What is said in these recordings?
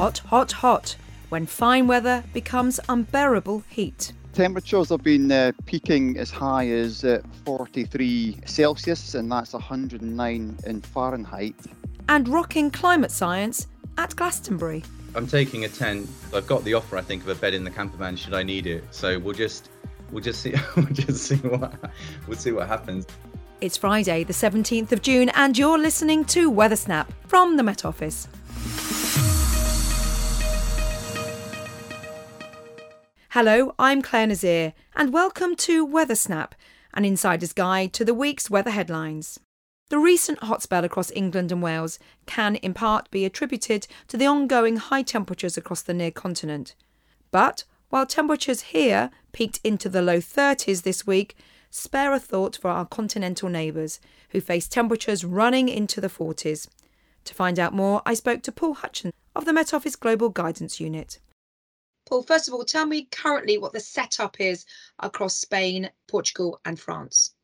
Hot, hot, hot, when fine weather becomes unbearable heat. Temperatures have been uh, peaking as high as uh, 43 Celsius, and that's 109 in Fahrenheit. And rocking climate science at Glastonbury. I'm taking a tent. I've got the offer, I think, of a bed in the camper van should I need it. So we'll just we'll just see we'll just see what we'll see what happens. It's Friday, the 17th of June, and you're listening to Weather Snap from the Met Office. Hello, I'm Clare Nasir, and welcome to Weather Snap, an insider's guide to the week's weather headlines. The recent hot spell across England and Wales can in part be attributed to the ongoing high temperatures across the near continent. But while temperatures here peaked into the low 30s this week, spare a thought for our continental neighbours who face temperatures running into the 40s. To find out more, I spoke to Paul Hutchin of the Met Office Global Guidance Unit. Paul, first of all, tell me currently what the setup is across Spain, Portugal, and France.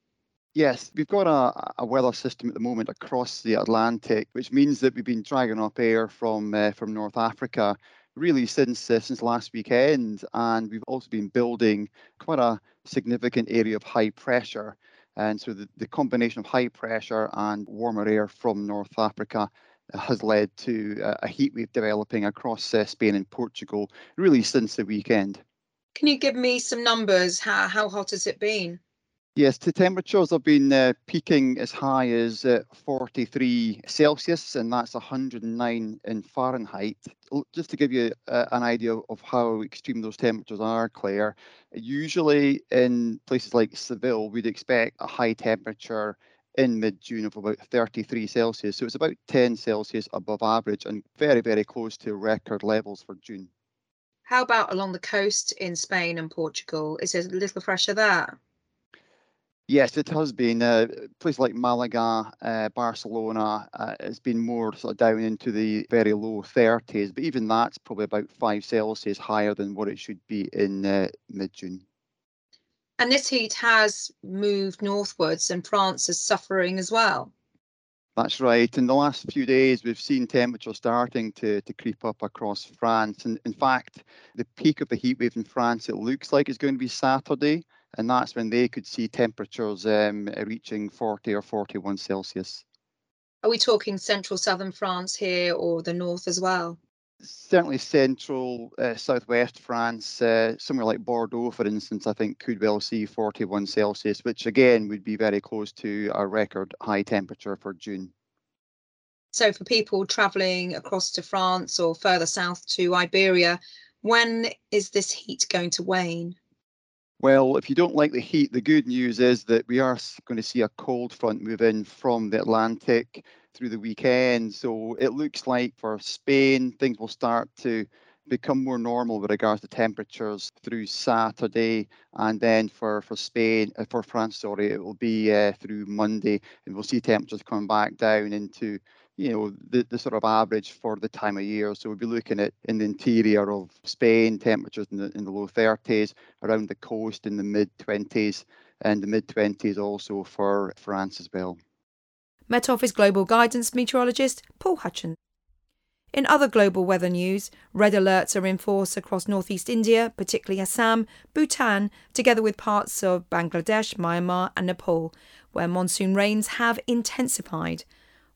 Yes, we've got a, a weather system at the moment across the Atlantic, which means that we've been dragging up air from uh, from North Africa really since uh, since last weekend, and we've also been building quite a significant area of high pressure. And so the, the combination of high pressure and warmer air from North Africa has led to a heat wave developing across uh, Spain and Portugal really since the weekend. Can you give me some numbers? How, how hot has it been? Yes, the temperatures have been uh, peaking as high as uh, 43 Celsius, and that's 109 in Fahrenheit. Just to give you uh, an idea of how extreme those temperatures are, Clare, usually in places like Seville, we'd expect a high temperature in mid-June of about 33 Celsius. So it's about 10 Celsius above average and very, very close to record levels for June. How about along the coast in Spain and Portugal? Is it a little fresher there? Yes, it has been. Uh, places like Malaga, uh, Barcelona uh, has been more sort of down into the very low 30s, but even that's probably about 5 Celsius higher than what it should be in uh, mid June. And this heat has moved northwards, and France is suffering as well. That's right. In the last few days, we've seen temperatures starting to, to creep up across France. And in fact, the peak of the heat wave in France, it looks like is going to be Saturday. And that's when they could see temperatures um, reaching 40 or 41 Celsius. Are we talking central southern France here or the north as well? Certainly central, uh, southwest France, uh, somewhere like Bordeaux, for instance, I think could well see 41 Celsius, which again would be very close to a record high temperature for June. So, for people travelling across to France or further south to Iberia, when is this heat going to wane? Well, if you don't like the heat, the good news is that we are going to see a cold front move in from the Atlantic through the weekend. So it looks like for Spain, things will start to become more normal with regards to temperatures through Saturday, and then for for Spain, uh, for France, sorry, it will be uh, through Monday, and we'll see temperatures coming back down into you know the, the sort of average for the time of year. So we'll be looking at in the interior of Spain, temperatures in the in the low 30s, around the coast in the mid 20s, and the mid 20s also for France as well. Met Office Global Guidance Meteorologist Paul Hutchin. In other global weather news, red alerts are in force across northeast India, particularly Assam, Bhutan, together with parts of Bangladesh, Myanmar, and Nepal, where monsoon rains have intensified.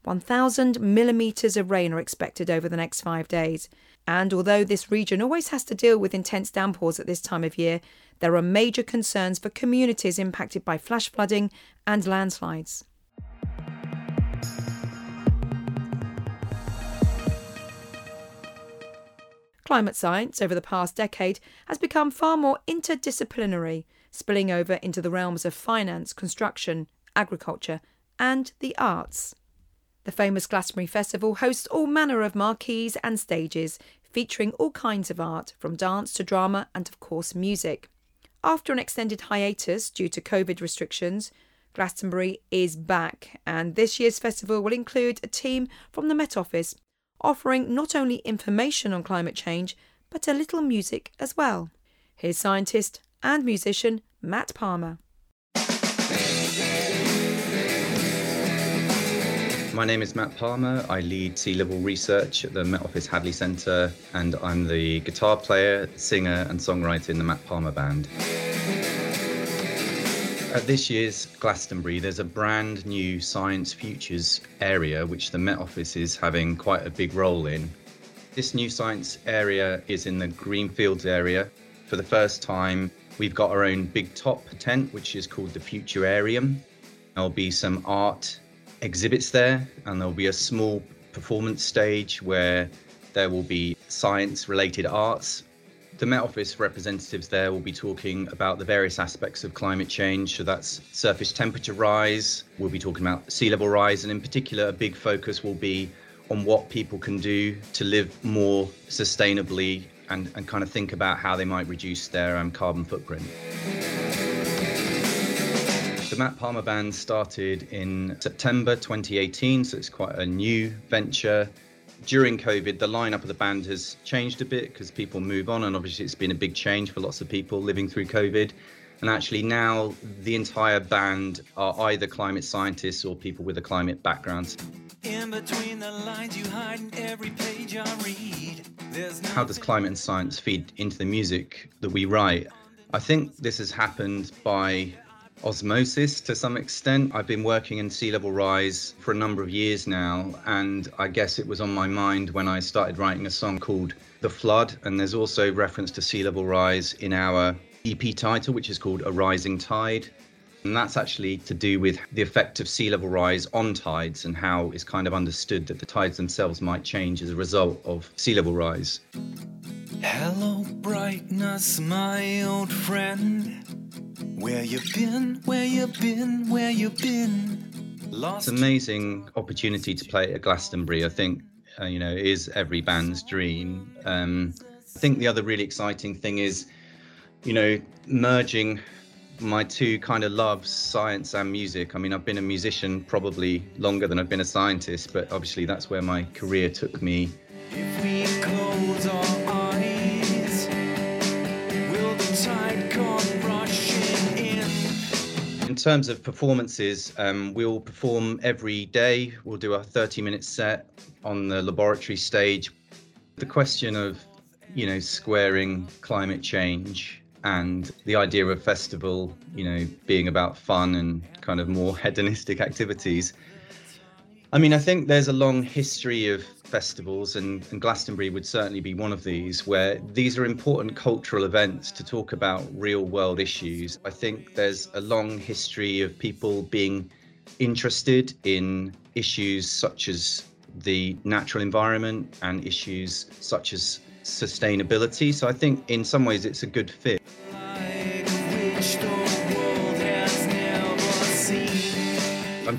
1,000 millimetres of rain are expected over the next five days. And although this region always has to deal with intense downpours at this time of year, there are major concerns for communities impacted by flash flooding and landslides. Climate science over the past decade has become far more interdisciplinary, spilling over into the realms of finance, construction, agriculture, and the arts. The famous Glastonbury Festival hosts all manner of marquees and stages, featuring all kinds of art, from dance to drama and, of course, music. After an extended hiatus due to COVID restrictions, Glastonbury is back, and this year's festival will include a team from the Met Office offering not only information on climate change, but a little music as well. Here's scientist and musician Matt Palmer. My name is Matt Palmer. I lead sea level research at the Met Office Hadley Centre, and I'm the guitar player, singer, and songwriter in the Matt Palmer Band. At this year's Glastonbury, there's a brand new Science Futures area which the Met Office is having quite a big role in. This new science area is in the Greenfields area. For the first time, we've got our own big top tent, which is called the Futurarium. There'll be some art exhibits there, and there'll be a small performance stage where there will be science related arts the Met Office representatives there will be talking about the various aspects of climate change. So that's surface temperature rise, we'll be talking about sea level rise, and in particular, a big focus will be on what people can do to live more sustainably and, and kind of think about how they might reduce their um, carbon footprint. The Matt Palmer Band started in September 2018, so it's quite a new venture during COVID, the lineup of the band has changed a bit because people move on, and obviously it's been a big change for lots of people living through COVID. And actually, now the entire band are either climate scientists or people with a climate background. Lines, How does climate and science feed into the music that we write? I think this has happened by osmosis to some extent. I've been working in sea level rise for a number of years now, and I guess it was on my mind when I started writing a song called The Flood. And there's also reference to sea level rise in our EP title, which is called A Rising Tide. And that's actually to do with the effect of sea level rise on tides and how it's kind of understood that the tides themselves might change as a result of sea level rise. Hello, brightness, my old friend. Where you been? Where you been? Where you been? Lost. It's an amazing opportunity to play at Glastonbury. I think uh, you know is every band's dream. Um, I think the other really exciting thing is, you know, merging my two kind of loves, science and music. I mean, I've been a musician probably longer than I've been a scientist, but obviously that's where my career took me. Terms of performances, um, we'll perform every day. We'll do a 30 minute set on the laboratory stage. The question of, you know, squaring climate change and the idea of festival, you know, being about fun and kind of more hedonistic activities. I mean, I think there's a long history of festivals, and, and, Glastonbury would certainly be one of these, where these are important cultural events to talk about real world issues. I think there's a long history of people being interested in issues such as the natural environment and issues such as sustainability. So I think in some ways it's a good fit.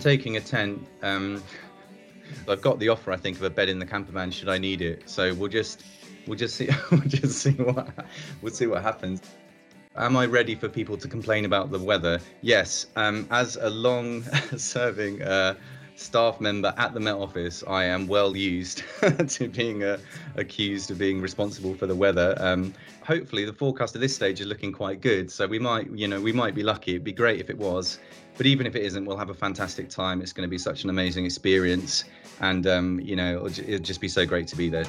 Taking a tent. Um, I've got the offer, I think, of a bed in the camper van should I need it. So we'll just we'll just see we'll just see what we'll see what happens. Am I ready for people to complain about the weather? Yes. Um, as a long-serving uh, staff member at the Met Office, I am well used to being uh, accused of being responsible for the weather. Um, hopefully, the forecast at this stage is looking quite good, so we might, you know, we might be lucky. It'd be great if it was, but even if it isn't, we'll have a fantastic time. It's going to be such an amazing experience and um, you know it'll, it'll just be so great to be there.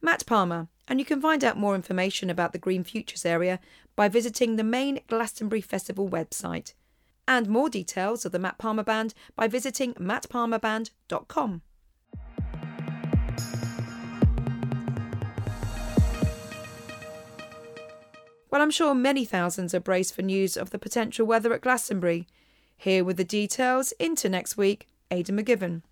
Matt Palmer, and you can find out more information about the Green Futures area by visiting the main Glastonbury Festival website. And more details of the Matt Palmer Band by visiting mattpalmerband.com. Well, I'm sure many thousands are braced for news of the potential weather at Glastonbury. Here with the details into next week, Aidan McGivern.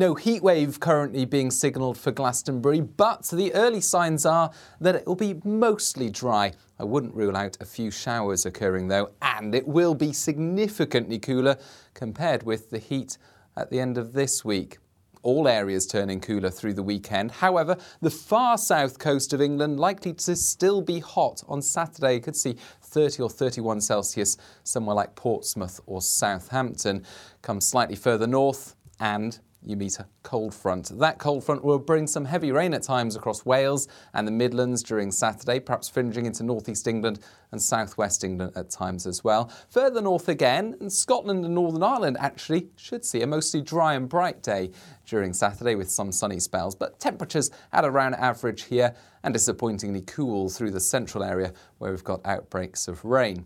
No heatwave currently being signalled for Glastonbury, but the early signs are that it will be mostly dry. I wouldn't rule out a few showers occurring though, and it will be significantly cooler compared with the heat at the end of this week all areas turning cooler through the weekend. However, the far south coast of England likely to still be hot on Saturday. You could see 30 or 31 Celsius somewhere like Portsmouth or Southampton. Come slightly further north, and you meet a cold front. That cold front will bring some heavy rain at times across Wales and the Midlands during Saturday, perhaps fringing into northeast England and southwest England at times as well. Further north again, and Scotland and Northern Ireland actually should see a mostly dry and bright day during Saturday with some sunny spells, but temperatures at around average here and disappointingly cool through the central area where we've got outbreaks of rain.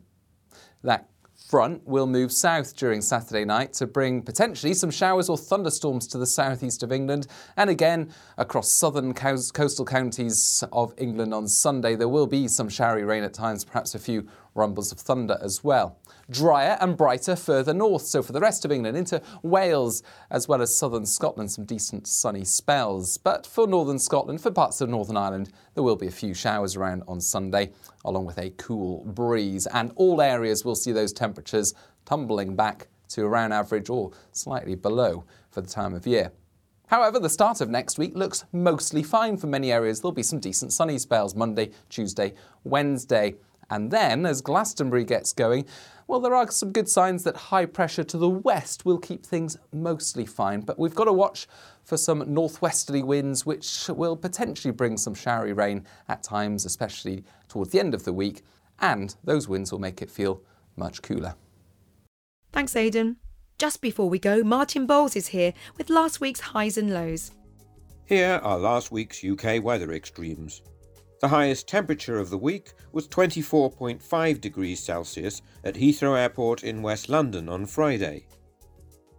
That front will move south during Saturday night to bring potentially some showers or thunderstorms to the southeast of England and again across southern coastal counties of England on Sunday. There will be some showery rain at times, perhaps a few rumbles of thunder as well drier and brighter further north. So for the rest of England, into Wales as well as southern Scotland, some decent sunny spells. But for northern Scotland, for parts of Northern Ireland, there will be a few showers around on Sunday, along with a cool breeze. And all areas will see those temperatures tumbling back to around average or slightly below for the time of year. However, the start of next week looks mostly fine for many areas. There'll be some decent sunny spells Monday, Tuesday, Wednesday. And then, as Glastonbury gets going, well, there are some good signs that high pressure to the west will keep things mostly fine, but we've got to watch for some northwesterly winds, which will potentially bring some showery rain at times, especially towards the end of the week, and those winds will make it feel much cooler. Thanks, Aidan. Just before we go, Martin Bowles is here with last week's highs and lows. Here are last week's UK weather extremes. The highest temperature of the week was 24.5 degrees Celsius at Heathrow Airport in West London on Friday.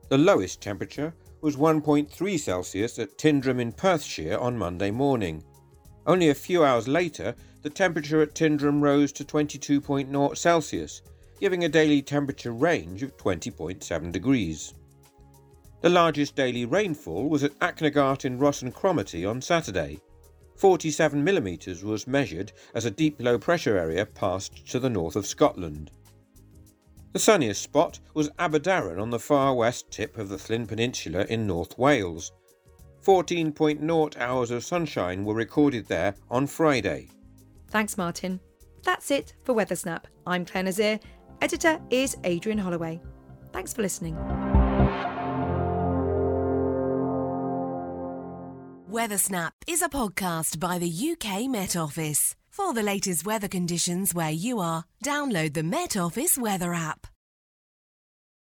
The lowest temperature was 1.3 Celsius at Tyndrum in Perthshire on Monday morning. Only a few hours later, the temperature at Tyndrum rose to 22.0 Celsius, giving a daily temperature range of 20.7 degrees. The largest daily rainfall was at Achnagart in Ross and Cromarty on Saturday. 47 millimetres was measured as a deep low pressure area passed to the north of Scotland. The sunniest spot was Aberdaron on the far west tip of the Llyn Peninsula in North Wales. 14.0 hours of sunshine were recorded there on Friday. Thanks, Martin. That's it for Weathersnap. I'm Clare Nasir. Editor is Adrian Holloway. Thanks for listening. Weathersnap is a podcast by the UK Met Office. For the latest weather conditions where you are, download the Met Office weather app.